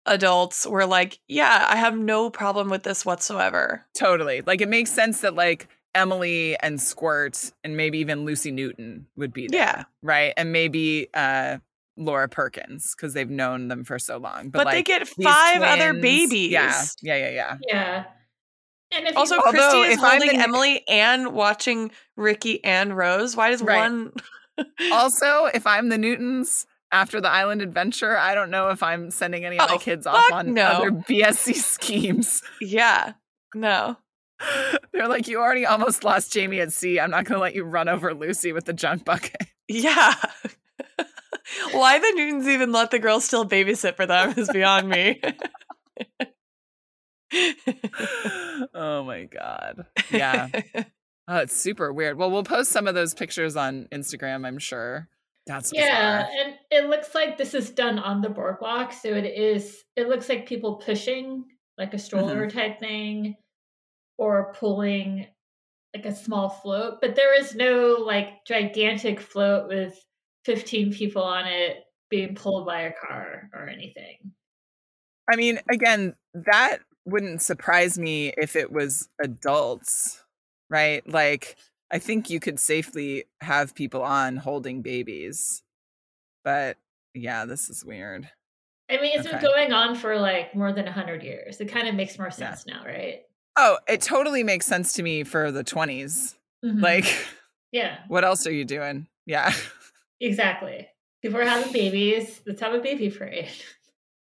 adults were like, "Yeah, I have no problem with this whatsoever." Totally. Like it makes sense that like Emily and Squirt and maybe even Lucy Newton would be there, Yeah. right? And maybe uh Laura Perkins because they've known them for so long. But, But, they get these five other twins- babies. Yeah, yeah, yeah, yeah. Yeah. And if Also, you, Although, Kristy is if I'm holding the- Emily and watching Ricky and Rose. Why does Right. one? Also, if I'm the Newtons after the island adventure, I don't know if I'm sending any of my Oh, kids off on no. other BSC schemes. yeah, no. They're like, you already almost lost Jamie at sea. I'm not going to let you run over Lucy with the junk bucket. Yeah. Why the Newtons even let the girls still babysit for them is beyond me. oh my god. Yeah. Oh, it's super weird. Well, we'll post some of those pictures on Instagram, I'm sure. That's yeah, bizarre. and it looks like this is done on the boardwalk, so it is. It looks like people pushing like a stroller Mm-hmm. type thing, or pulling like a small float. But there is no like gigantic float with fifteen people on it being pulled by a car or anything. I mean, again, that wouldn't surprise me if it was adults, right? Like, I think you could safely have people on holding babies. But yeah, this is weird. I mean, it's Okay. been going on for like more than hundred years. It kind of makes more Yeah. sense now, right? Oh, it totally makes sense to me for the 20s Mhm. Like, yeah, what else are you doing? Yeah. exactly. People are having babies. Let's have a baby parade.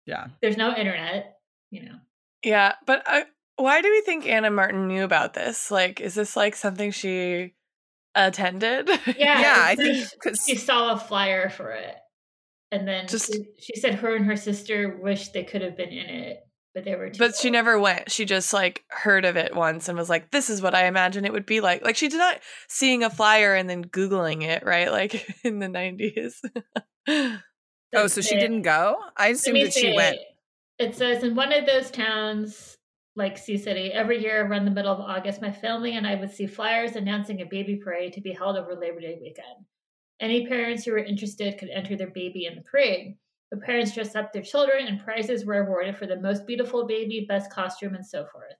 Yeah. There's no internet, you know. Yeah, but uh, why do we think Ann M. Martin knew about this? Like, is this like something she attended? Yeah, Yeah, I think because she saw a flyer for it, and then Just- she, she said her and her sister wished they could have been in it, but they were too. but she never went. She just like heard of it once and was like, "This is what I imagine it would be like." Like she did not seeing a flyer and then googling it, right? Like in the nineties. oh, so she didn't go. I Let assumed that she see. went. It says in one of those towns, like Sea City, every year around the middle of August, my family and I would see flyers announcing a baby parade to be held over Labor Day weekend. Any parents who were interested could enter their baby in the parade. The parents dressed up their children, and prizes were awarded for the most beautiful baby, best costume, and so forth.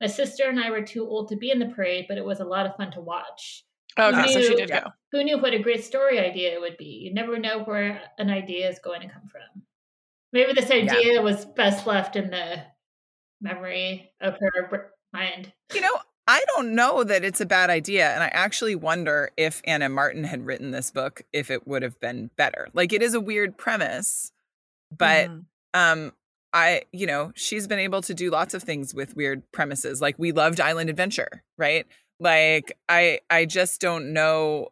My sister and I were too old to be in the parade, but it was a lot of fun to watch. Oh, okay, so she did go. Who knew what a great story idea it would be? You never know where an idea is going to come from. Maybe this idea was best left in the memory of her mind. You know, I don't know that it's a bad idea. And I actually wonder if Ann M. Martin had written this book, if it would have been better. Like, it is a weird premise, but Mhm. um, I, you know, she's been able to do lots of things with weird premises. Like, we loved Island Adventure, right? Like, I, I just don't know.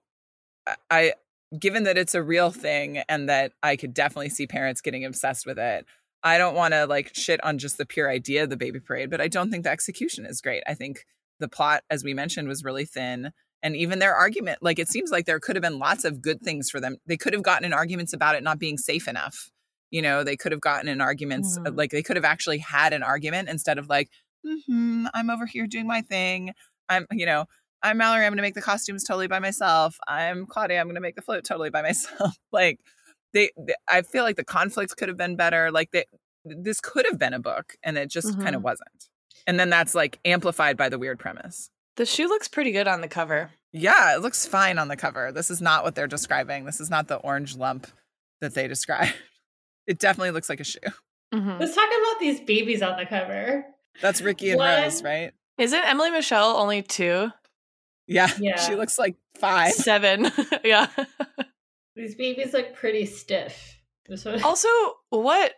I, given that it's a real thing and that I could definitely see parents getting obsessed with it. I don't want to like shit on just the pure idea of the baby parade, but I don't think the execution is great. I think the plot, as we mentioned, was really thin. And even their argument, like it seems like there could have been lots of good things for them. They could have gotten in arguments about it not being safe enough. You know, they could have gotten in arguments, uh, Mhm. like they could have actually had an argument instead of like, mm-hmm, I'm over here doing my thing. I'm, you know, I'm Mallory. I'm going to make the costumes totally by myself. I'm Claudia. I'm going to make the float totally by myself. like they, they, I feel like the conflicts could have been better. Like they, this could have been a book and it just kind of wasn't. And then that's like amplified by the weird premise. The shoe looks pretty good on the cover. Yeah, it looks fine on the cover. This is not what they're describing. This is not the orange lump that they describe. It definitely looks like a shoe. Mhm. Let's talk about these babies on the cover. That's Ricky and One- Rose, right? Isn't Emily Michelle only two? Yeah. Yeah. She looks like five. Seven. yeah. These babies look pretty stiff. Also, what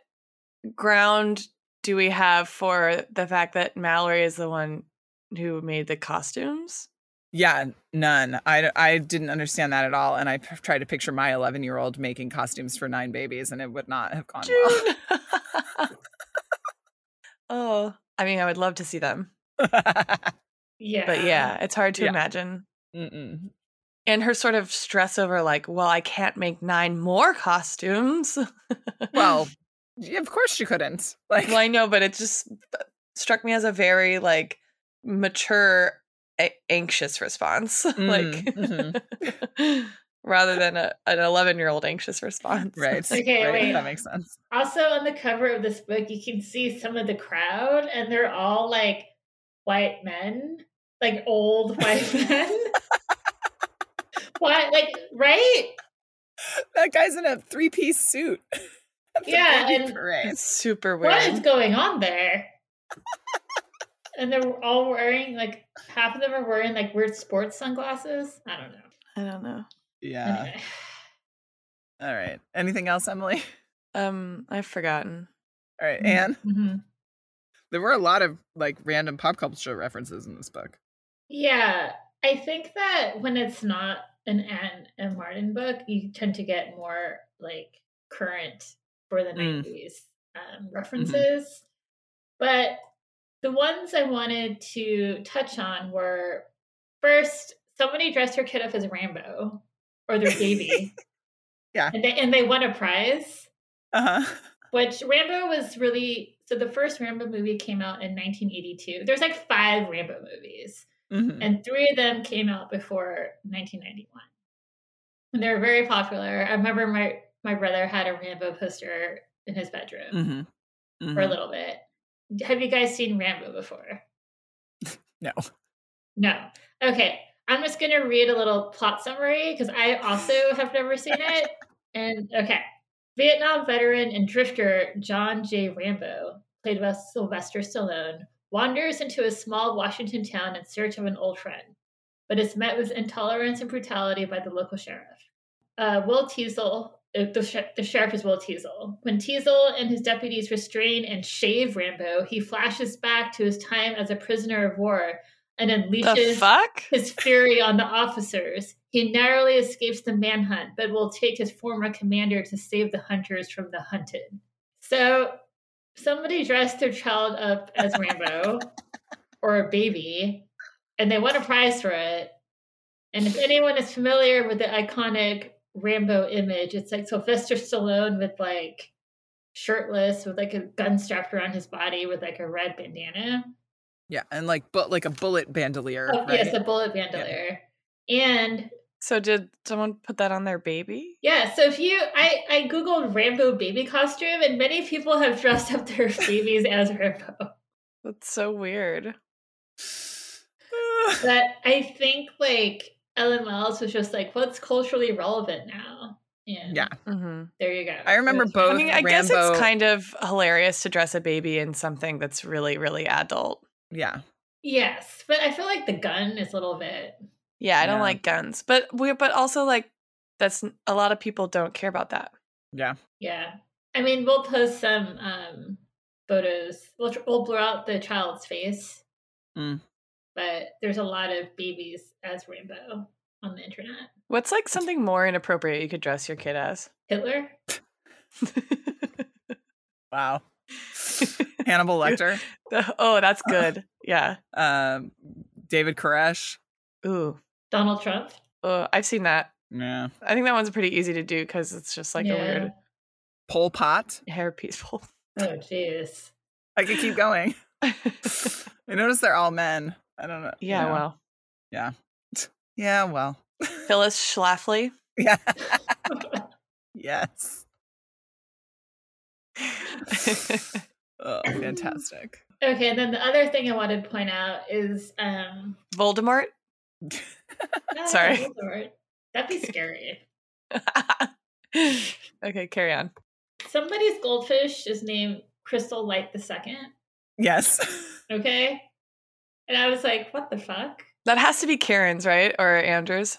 ground do we have for the fact that Mallory is the one who made the costumes? Yeah, none. I, I didn't understand that at all. And I p- tried to picture my 11 year old making costumes for nine babies, and it would not have gone well. Oh, I mean, I would love to see them, yeah. but yeah, it's hard to Yeah. imagine. Mm-mm. And her sort of stress over, like, well, I can't make nine more costumes. Well, of course she couldn't. Like, well, I know, but it just struck me as a very like mature, a- anxious response, Mm, like rather than a, an eleven-year-old anxious response. right. Okay, right, wait. That makes sense. Also, on the cover of this book, you can see some of the crowd, and they're all like white men, like old white men. What, like, right? That guy's in a three piece suit. At the Yeah, and- parade. It's super weird. What is going on there? and they're all wearing like half of them are wearing like weird sports sunglasses. I don't know. I don't know. Yeah. Anyway. All right. Anything else, Emily? Um, I've forgotten. All right, Anne. Mhm. There were a lot of like random pop culture references in this book. Yeah, I think that when it's not an Ann M. Martin book, you tend to get more like current for the Mm. 90s um, references. But the ones I wanted to touch on were first, somebody dressed her kid up as Rambo or their baby. Yeah. And they, and they won a prize, Uh huh. which Rambo was really. So the first Rambo movie came out in 1982. There's like five Rambo movies hmm and three of them came out before 1991 and they were very popular. I remember my my brother had a rambo poster in his bedroom hmm for a little bit. Have you guys seen rambo before? No. no. Okay. I'm just going to read a little plot summary because i also have never seen it. And okay. Vietnam veteran and drifter john j. Rambo played by sylvester stallone wanders into a small washington town in search of an old friend but is met with intolerance and brutality by the local sheriff. Uh, Will Teasle, uh, the, sh- the sheriff is Will Teasle. When Teasle and his deputies restrain and shave Rambo, he flashes back to his time as a prisoner of war and unleashes his fury on the officers. He narrowly escapes the manhunt, but will take his former commander to save the hunters from the hunted. So, somebody dressed their child up as Rambo or a baby, and they won a prize for it. And if anyone is familiar with the iconic Rambo image, it's like Sylvester Stallone with like shirtless with like a gun strapped around his body with like a red bandana. Yeah, and like but like a bullet bandolier. Oh, right? yes, a bullet bandolier. And So did someone put that on their baby? Yeah, so if you, I, I googled Rambo baby costume, and many people have dressed up their babies as Rambo. That's so weird. But I think like Ellen Wells was just like, what's culturally relevant now? And Yeah. hmm there you go. I remember was- both I mean, I guess it's kind of hilarious to dress a baby in something that's really, really adult. yeah. Yes, but I feel like the gun is a little bit. Yeah, I don't Yeah. like guns, but we, but also like that's a lot of people don't care about that. Yeah. Yeah, I mean, we'll post some um photos. We'll we'll blur out the child's face, Mm. but there's a lot of babies as Rambo on the internet. What's like something more inappropriate you could dress your kid as? Hitler. Wow. Hannibal Lecter. oh, that's good. Yeah. Um David Koresh. Ooh. Donald Trump. Oh, I've seen that. Yeah. I think that one's pretty easy to do because it's just like a weird Pol Pot. hair pieceful. Oh, jeez. I could keep going. I notice they're all men. I don't know. you yeah, know. well, Yeah, Yeah. well. Phyllis Schlafly. Yeah. yes. Oh, fantastic. Okay, and then the other thing I wanted to point out is um Voldemort. Sorry. That'd be scary. okay, carry on. Somebody's goldfish is named Crystal Light the Second. Yes. Okay. And I was like, what the fuck? That has to be Karen's, right? Or Andrew's.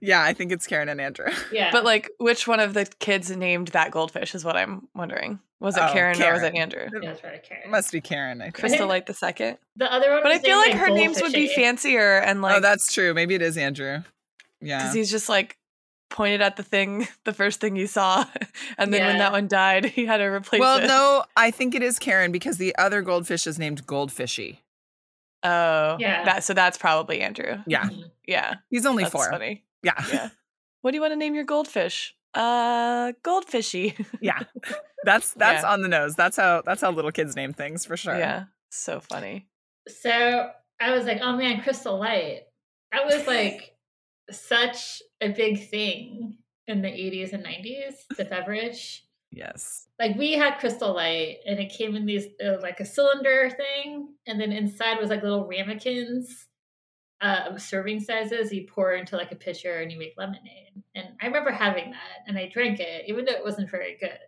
Yeah, I think it's Karen and Andrew. Yeah. But like, which one of the kids named that goldfish is what I'm wondering. Was it Oh, Karen, or was it Andrew? yeah, that's right, Karen. It must be Karen, I think. Crystal Light the second. The other one But I feel named, like her names would be fancier and like oh, that's true. Maybe it is Andrew. Yeah, because he's just like pointed at the thing, the first thing he saw, and then when that one died, he had to replace Well, it. no, I think it is Karen because the other goldfish is named Goldfishy. Oh, Yeah. That so that's probably Andrew. Yeah. Yeah, He's only that's four. funny. Yeah. Yeah. What do you want to name your goldfish? Uh, goldfishy. Yeah. That's that's Yeah. on the nose. That's how that's how little kids name things for sure. Yeah, so funny. So I was like, oh man, Crystal Light. That was like such a big thing in the 80s and 90s, the beverage. Yes. Like we had Crystal Light and it came in these it was like a cylinder thing, and then inside was like little ramekins uh, of serving sizes. You pour into like a pitcher and you make lemonade. And I remember having that and I drank it, even though it wasn't very good.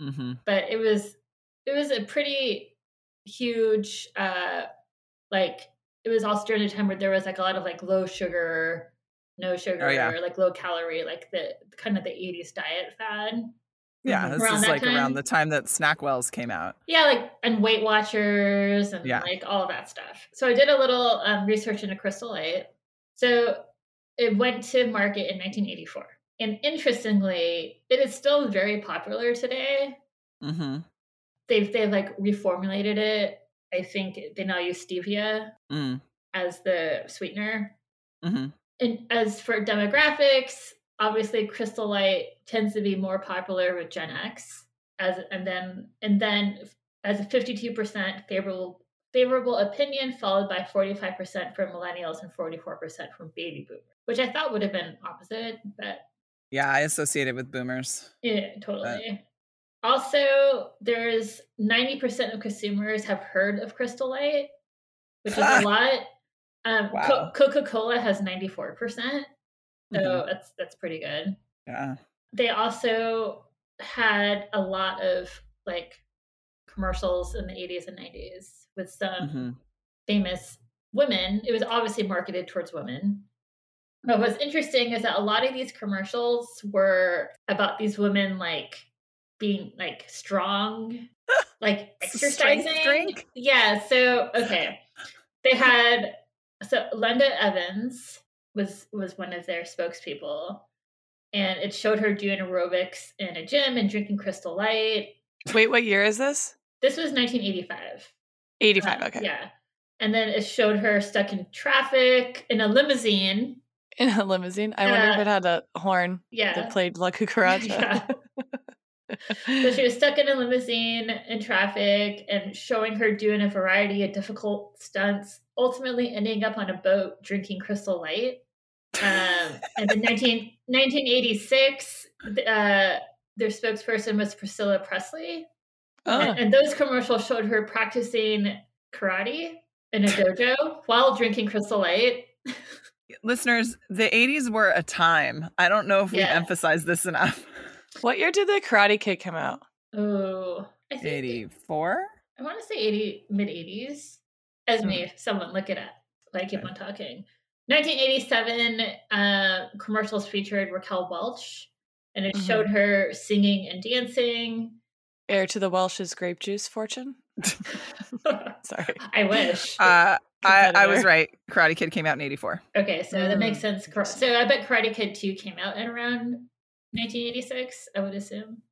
Mm-hmm. but it was it was a pretty huge uh like it was also during a time where there was like a lot of like low sugar no sugar yeah. like low calorie like the kind of the 80s diet fad Yeah. This Around is like time? around the time that Snackwells came out. yeah like and weight watchers and Yeah. like all of that stuff so i did a little um, research into crystal light so it went to market in 1984 and interestingly it is still very popular today Mm-hmm. they've they've like reformulated it. I think they now use stevia Mm. as the sweetener. Mm-hmm. And as for demographics, obviously Crystal Light tends to be more popular with Gen X, as and then and then as a fifty-two percent favorable favorable opinion, followed by forty-five percent from millennials and forty-four percent from baby boomers, which I thought would have been opposite, but Yeah, I associate it with boomers. Yeah, totally. Also, there's 90% of consumers have heard of Crystal Light, which is a lot. Um, Wow. Coca Cola has 94%, so Mhm. that's that's pretty good. Yeah. They also had a lot of like commercials in the 80s and 90s with some Mhm. famous women. It was obviously marketed towards women. But what's interesting is that a lot of these commercials were about these women like being like strong, like exercising. drink? Yeah. So okay, they had so Linda Evans was was one of their spokespeople, and it showed her doing aerobics in a gym and drinking Crystal Light. Wait, what year is this? This was 1985. 85. Uh, Okay. Yeah. And then it showed her stuck in traffic in a limousine. In a limousine. I wonder if it had a horn Yeah. that played La Cucaracha. Yeah. So she was stuck in a limousine in traffic and showing her doing a variety of difficult stunts, ultimately ending up on a boat drinking Crystal Light. Um, and in 19, 1986, th- uh, their spokesperson was Priscilla Presley. Oh. And, and those commercials showed her practicing karate in a dojo while drinking Crystal Light. Listeners, the 80s were a time. I don't know if we Yeah. emphasized this enough. What year did the Karate Kid come out? Oh, I think 84? I want to say 80, mid 80s. Esme, someone look it up. While I keep on talking. 1987 uh, commercials featured Raquel Welch, and it Mhm. showed her singing and dancing. Heir to the Welsh's grape juice fortune? Sorry. I wish. Uh, I, I was right. Karate Kid came out in 84. okay, so that makes Mm, sense. Kar- So I bet Karate Kid 2 came out in around 1986, I would assume.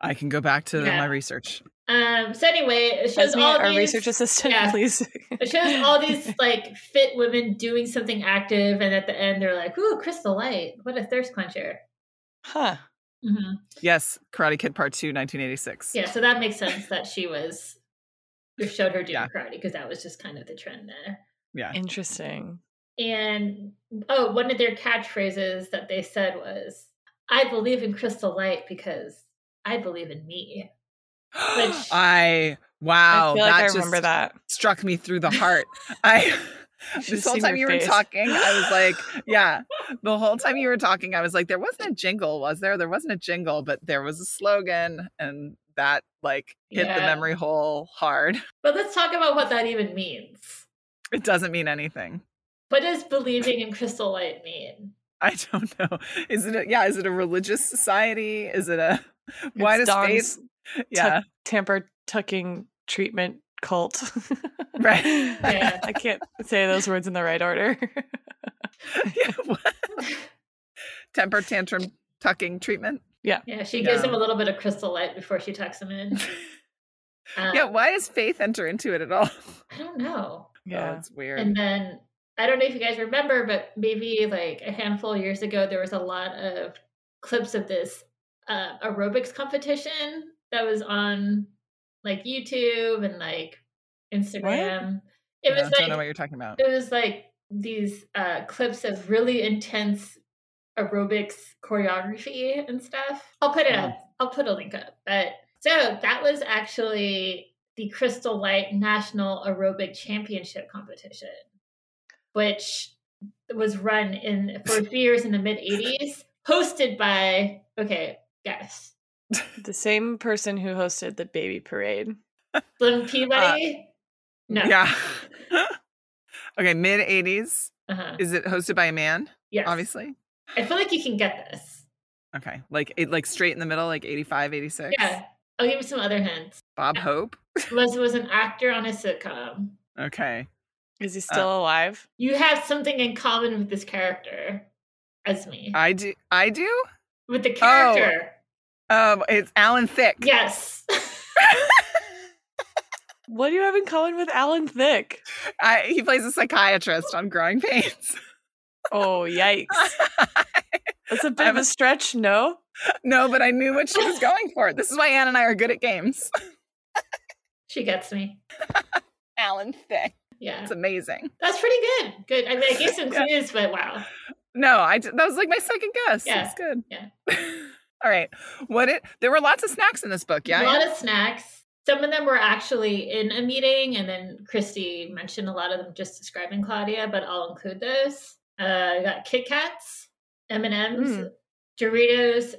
I can go back to Yeah. my research. Um, so anyway, it shows Esme, all our these, research assistant, yeah. please. It shows all these like fit women doing something active, and at the end they're like, "Ooh, Crystal Light! What a thirst quencher!" Huh. hmm Yes, Karate Kid Part 2, 1986. Yeah, so that makes sense that she was. They showed her doing Yeah. karate because that was just kind of the trend there. Yeah. Interesting. And oh, one of their catchphrases that they said was, "I believe in Crystal Light because I believe in me." Which- I, wow. I feel like that I just remember that. struck me through the heart. I. should This whole time my you were talking, I was like, yeah. The whole time you were talking, I was like, there wasn't a jingle, was there? There wasn't a jingle, but there was a slogan, and that like hit the memory hole hard. But let's talk about what that even means. It doesn't mean anything. What does believing in Crystal Light mean? I don't know. Is it a, yeah, is it a religious society? Is it a why does Dawn's faith yeah. Tamper tucking treatment cult. Right. Yeah. I can't say those words in the right order. yeah what? Temper tantrum tucking treatment? Yeah, Yeah, she gives Yeah. him a little bit of Crystal Light before she tucks him in. Um, yeah, why does faith enter into it at all? I don't know. Oh, yeah. it's weird. And then I don't know if you guys remember, but maybe like a handful of years ago, there was a lot of clips of this uh, aerobics competition that was on like YouTube and like Instagram. It Yeah, was don't know what you're talking about. it was like these uh, clips of really intense aerobics choreography and stuff. I'll put it up. I'll put a link up. But so that was actually the Crystal Light National Aerobic Championship competition, which was run in for a few years in the mid '80s, hosted by okay, guess The same person who hosted the baby parade. Slim Peabody. no, Uh, Yeah. okay, mid 80s. uh-huh. Is it hosted by a man? yes. Obviously. I feel like you can get this. Okay. Like it like straight in the middle, like 85, 86. Yeah, I'll give you some other hints. Bob Hope. was was an actor on a sitcom. Okay. Is he still alive? You have something in common with this character as me. I do I do? with the character. Um it's Alan Thicke. Yes. What do you have in common with Alan Thicke? I, he plays a psychiatrist on Growing Pains. Oh, yikes. That's a bit I'm of a stretch, no? no, but I knew what she was going for. This is why Anne and I are good at games. she gets me. Alan Thicke. Yeah. It's amazing. That's pretty good. Good. I mean, I gave some Yeah. clues, but wow. No, I d- that was like my second guess. Yeah, It's good. yeah. All right. What it there were lots of snacks in this book, yeah. a lot Anne? of snacks. Some of them were actually in a meeting, and then Kristy mentioned a lot of them just describing Claudia, but I'll include those. Uh, I got Kit Kats, M and M's, Mm. Doritos,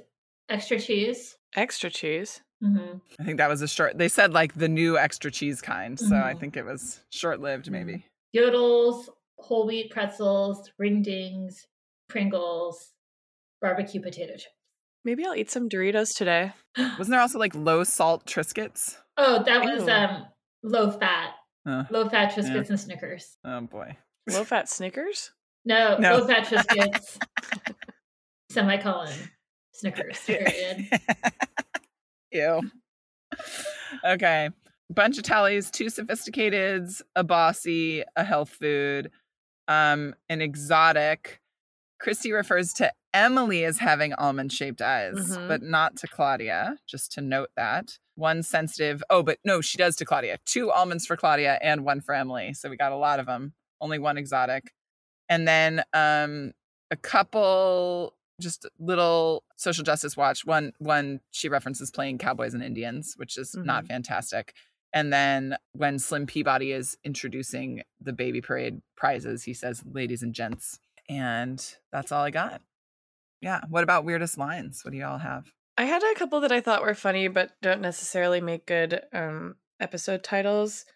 extra cheese. Extra cheese. hmm I think that was a short they said like the new extra cheese kind. So I Mhm. think it was short lived maybe. Yodels, whole wheat pretzels, ring dings, Pringles, barbecue potato chips. Maybe I'll eat some Doritos today. Wasn't there also like low salt Triscuits? Oh, that was Ew. um low fat, Uh, low fat Triscuits and Snickers. oh boy. Low fat Snickers? No, No. low fat Triscuits. semicolon Snickers. Period. Ew. Okay. Bunch of tallies, two sophisticateds, a bossy, a health food, um, an exotic. Kristy refers to Emily as having almond shaped eyes, Mhm. but not to Claudia, just to note that. One sensitive, oh, but no, she does to Claudia. Two almonds for Claudia and one for Emily. So we got a lot of them, only one exotic. And then um, a couple just little social justice watch. One one she references playing cowboys and Indians, which is not fantastic. And then when Slim Peabody is introducing the baby parade prizes, he says, "Ladies and gents," and that's all I got. Yeah. What about weirdest lines? What do you all have? I had a couple that I thought were funny, but don't necessarily make good um, episode titles.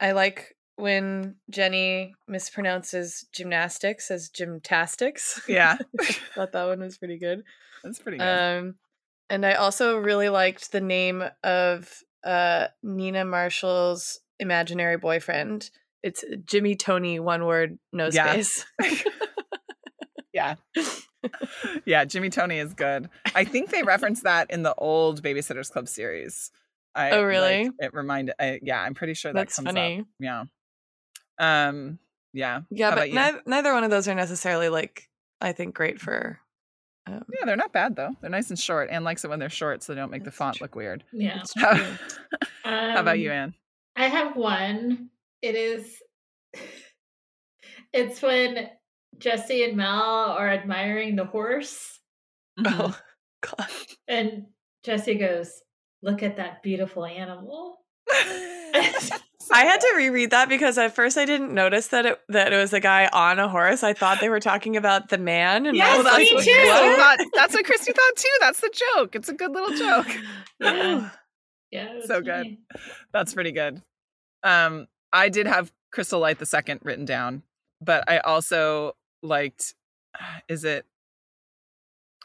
I like when Jenny mispronounces gymnastics as gymtastics. Yeah, I thought that one was pretty good. that's pretty good. Um, and I also really liked the name of uh, Nina Marshall's imaginary boyfriend. It's Jimmy Tony, one word, no Yeah. space. yeah. yeah, Jimmy Tony is good. I think they referenced that in the old Babysitters Club series. I, Oh, like, really? it reminded. I, yeah, I'm pretty sure that That's comes funny. up. Yeah. Um. Yeah. Yeah, How but neither, neither one of those are necessarily like I think great for. Um, Yeah, they're not bad though. They're nice and short. Anne likes it when they're short, so they don't make the font true. look weird. Yeah. How, true. how about you, Um, Anne? I have one. It is. It's when Jessi and Mal are admiring the horse, Mm-hmm. Oh, God. and Jessi goes, "Look at that beautiful animal." I had to reread that because at first I didn't notice that it that it was a guy on a horse. I thought they were talking about the man, and I Yes, was like, me too. "What?" thought- that's what Kristy thought too. That's the joke. It's a good little joke. Yeah, yeah, it was So good. funny. That's pretty good. Um, I did have Crystal Light the second written down, but I also liked. Is it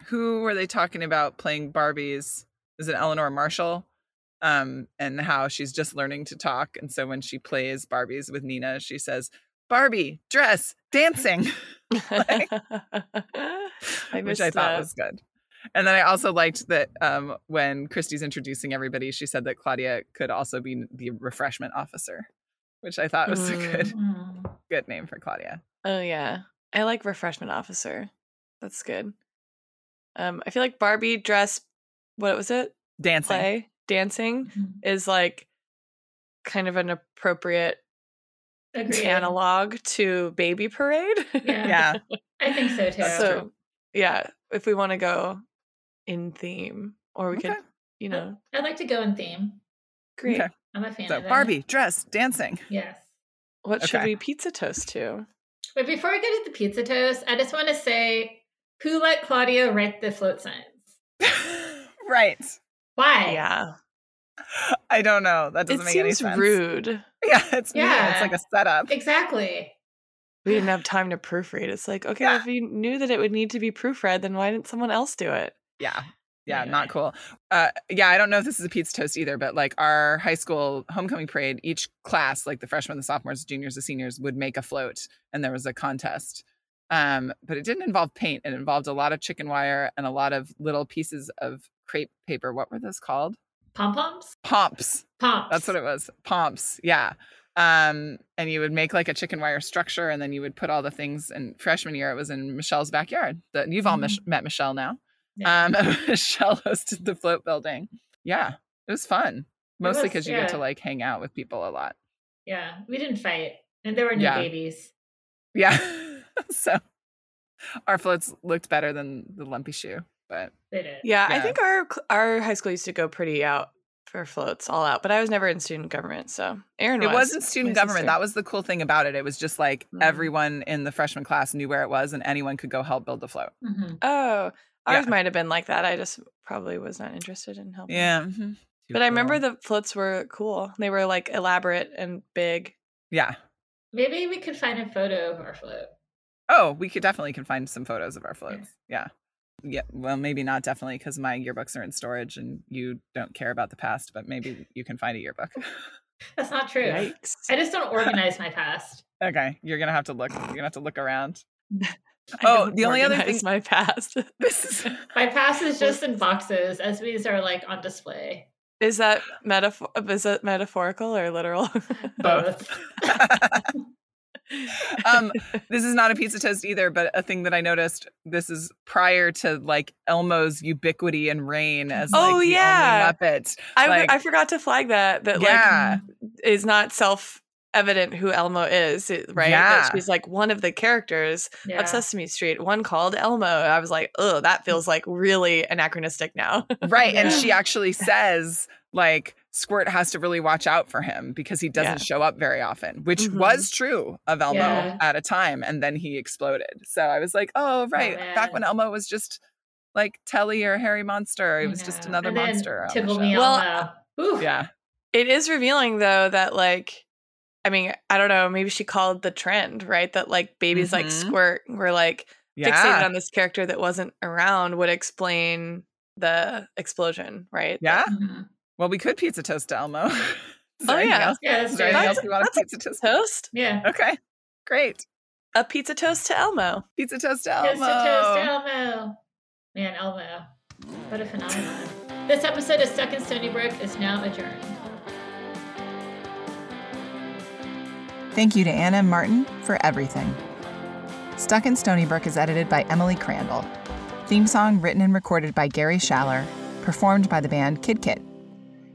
who were they talking about playing Barbies? Is it Eleanor Marshall? Um, and how she's just learning to talk, and so when she plays Barbies with Nina, she says, "Barbie, dress, dancing," I which I thought that. was good. And then I also liked that um, when Kristy's introducing everybody, she said that Claudia could also be the refreshment officer, which I thought was a good Mm. good name for Claudia. Oh yeah, I like refreshment officer. That's good. Um, I feel like Barbie dress. What was it? Dancing. Play dancing Mhm. is like kind of an appropriate Agreed. analog to Baby Parade. Yeah. Yeah. I think so too. So yeah, if we want to go in theme, or we Okay. could, you know, I'd like to go in theme. great. Okay. I'm a fan So of that. Barbie, dress, dancing. Yes. What should we pizza toast to? But before we get to the pizza toast, I just want to say who let Claudia write the float signs? right. Why? Yeah, I don't know. That doesn't it make any seems sense. rude. Yeah, it's yeah. It's like a setup. Exactly. We didn't have time to proofread. It's like, okay, Yeah. if you knew that it would need to be proofread, then why didn't someone else do it? Yeah. Yeah, Anyway. not cool. Uh, yeah, I don't know if this is a pizza toast either, but like our high school homecoming parade, each class, like the freshmen, the sophomores, juniors, the seniors, would make a float, and there was a contest. Um, but it didn't involve paint. It involved a lot of chicken wire and a lot of little pieces of crepe paper. What were those called? Pom poms? Pomps. Pomps. That's what it was. Pomps. Yeah. Um, and you would make like a chicken wire structure, and then you would put all the things. And freshman year, it was in Michelle's backyard. The, you've all mis- met Michelle now. Yeah. Um, Michelle hosted the float building. Yeah, it was fun. Mostly because you get to like hang out with people a lot. yeah. We didn't fight. And there were no Yeah. babies. Yeah. so our floats looked better than the lumpy shoe, but They did. Yeah, I think our our high school used to go pretty out for floats, all out. But I was never in student government, so Aaron it was. wasn't student my government. sister. That was the cool thing about it. It was just like Mm. everyone in the freshman class knew where it was, and anyone could go help build the float. hmm Oh, ours Yeah. might have been like that. I just probably was not interested in helping. Yeah. mhm. But I remember the floats were cool. They were like elaborate and big. Yeah. Maybe we could find a photo of our float. Oh, we could definitely can find some photos of our floats. Yeah. Yeah. Well, maybe not definitely because my yearbooks are in storage and you don't care about the past, but maybe you can find a yearbook. That's not true. Yikes. I just don't organize my past. okay. You're gonna have to look. You're gonna have to look around. I Oh, the only other organize thing- my past. This is My past is just in boxes. SBs are like on display. Is that metaphor? Is it metaphorical or literal? both. Um, this is not a pizza toast either, but a thing that I noticed. This is prior to like Elmo's ubiquity and reign as like Oh, the yeah. only Muppet. I, Like- I forgot to flag that. That Yeah. like is not self evident who Elmo is, right? Yeah. That she's like one of the characters Yeah. of Sesame Street, one called Elmo. I was like, oh, that feels like really anachronistic now. Right. And she actually says, like, Squirt has to really watch out for him because he doesn't Yeah. show up very often, which Mhm. was true of Elmo Yeah. at a time. And then he exploded. So I was like, oh, right. Back when. Elmo was just like Telly or Herry Monster, he was just another And monster. on Tickle me Well, Elmo. Yeah. it is revealing though that like I mean, I don't know, maybe she called the trend, right? That like babies like Mhm. Squirt were like fixated on this character that wasn't around would explain the explosion, right? Yeah. Mhm. Well, we could pizza toast to Elmo. Oh, yeah. else? Yeah, Is that's there anything true. else we want That's pizza toast? Toast? Yeah. Okay. Great. A pizza toast to Elmo. Pizza toast to Elmo. to toast to Elmo. Man, Elmo. What a phenomenon. This episode of Stuck in Stoneybrook is now adjourned. Thank you to Ann M. Martin for everything. Stuck in Stoneybrook is edited by Emily Crandall. Theme song written and recorded by Gary Schaller, performed by the band Kid Kit.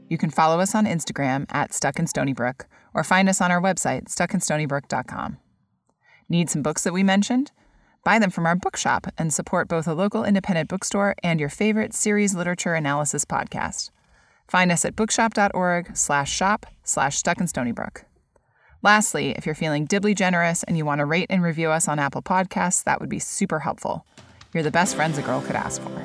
You can follow us on Instagram at Stuck in Stoneybrook or find us on our website, stuckinstonybrook.com. Need some books that we mentioned? Buy them from our bookshop and support both a local independent bookstore and your favorite series literature analysis podcast. Find us at bookshop.org slash shop slash stuck in Stoneybrook. Lastly, if you're feeling dibly generous and you want to rate and review us on Apple Podcasts, that would be super helpful. You're the best friends a girl could ask for.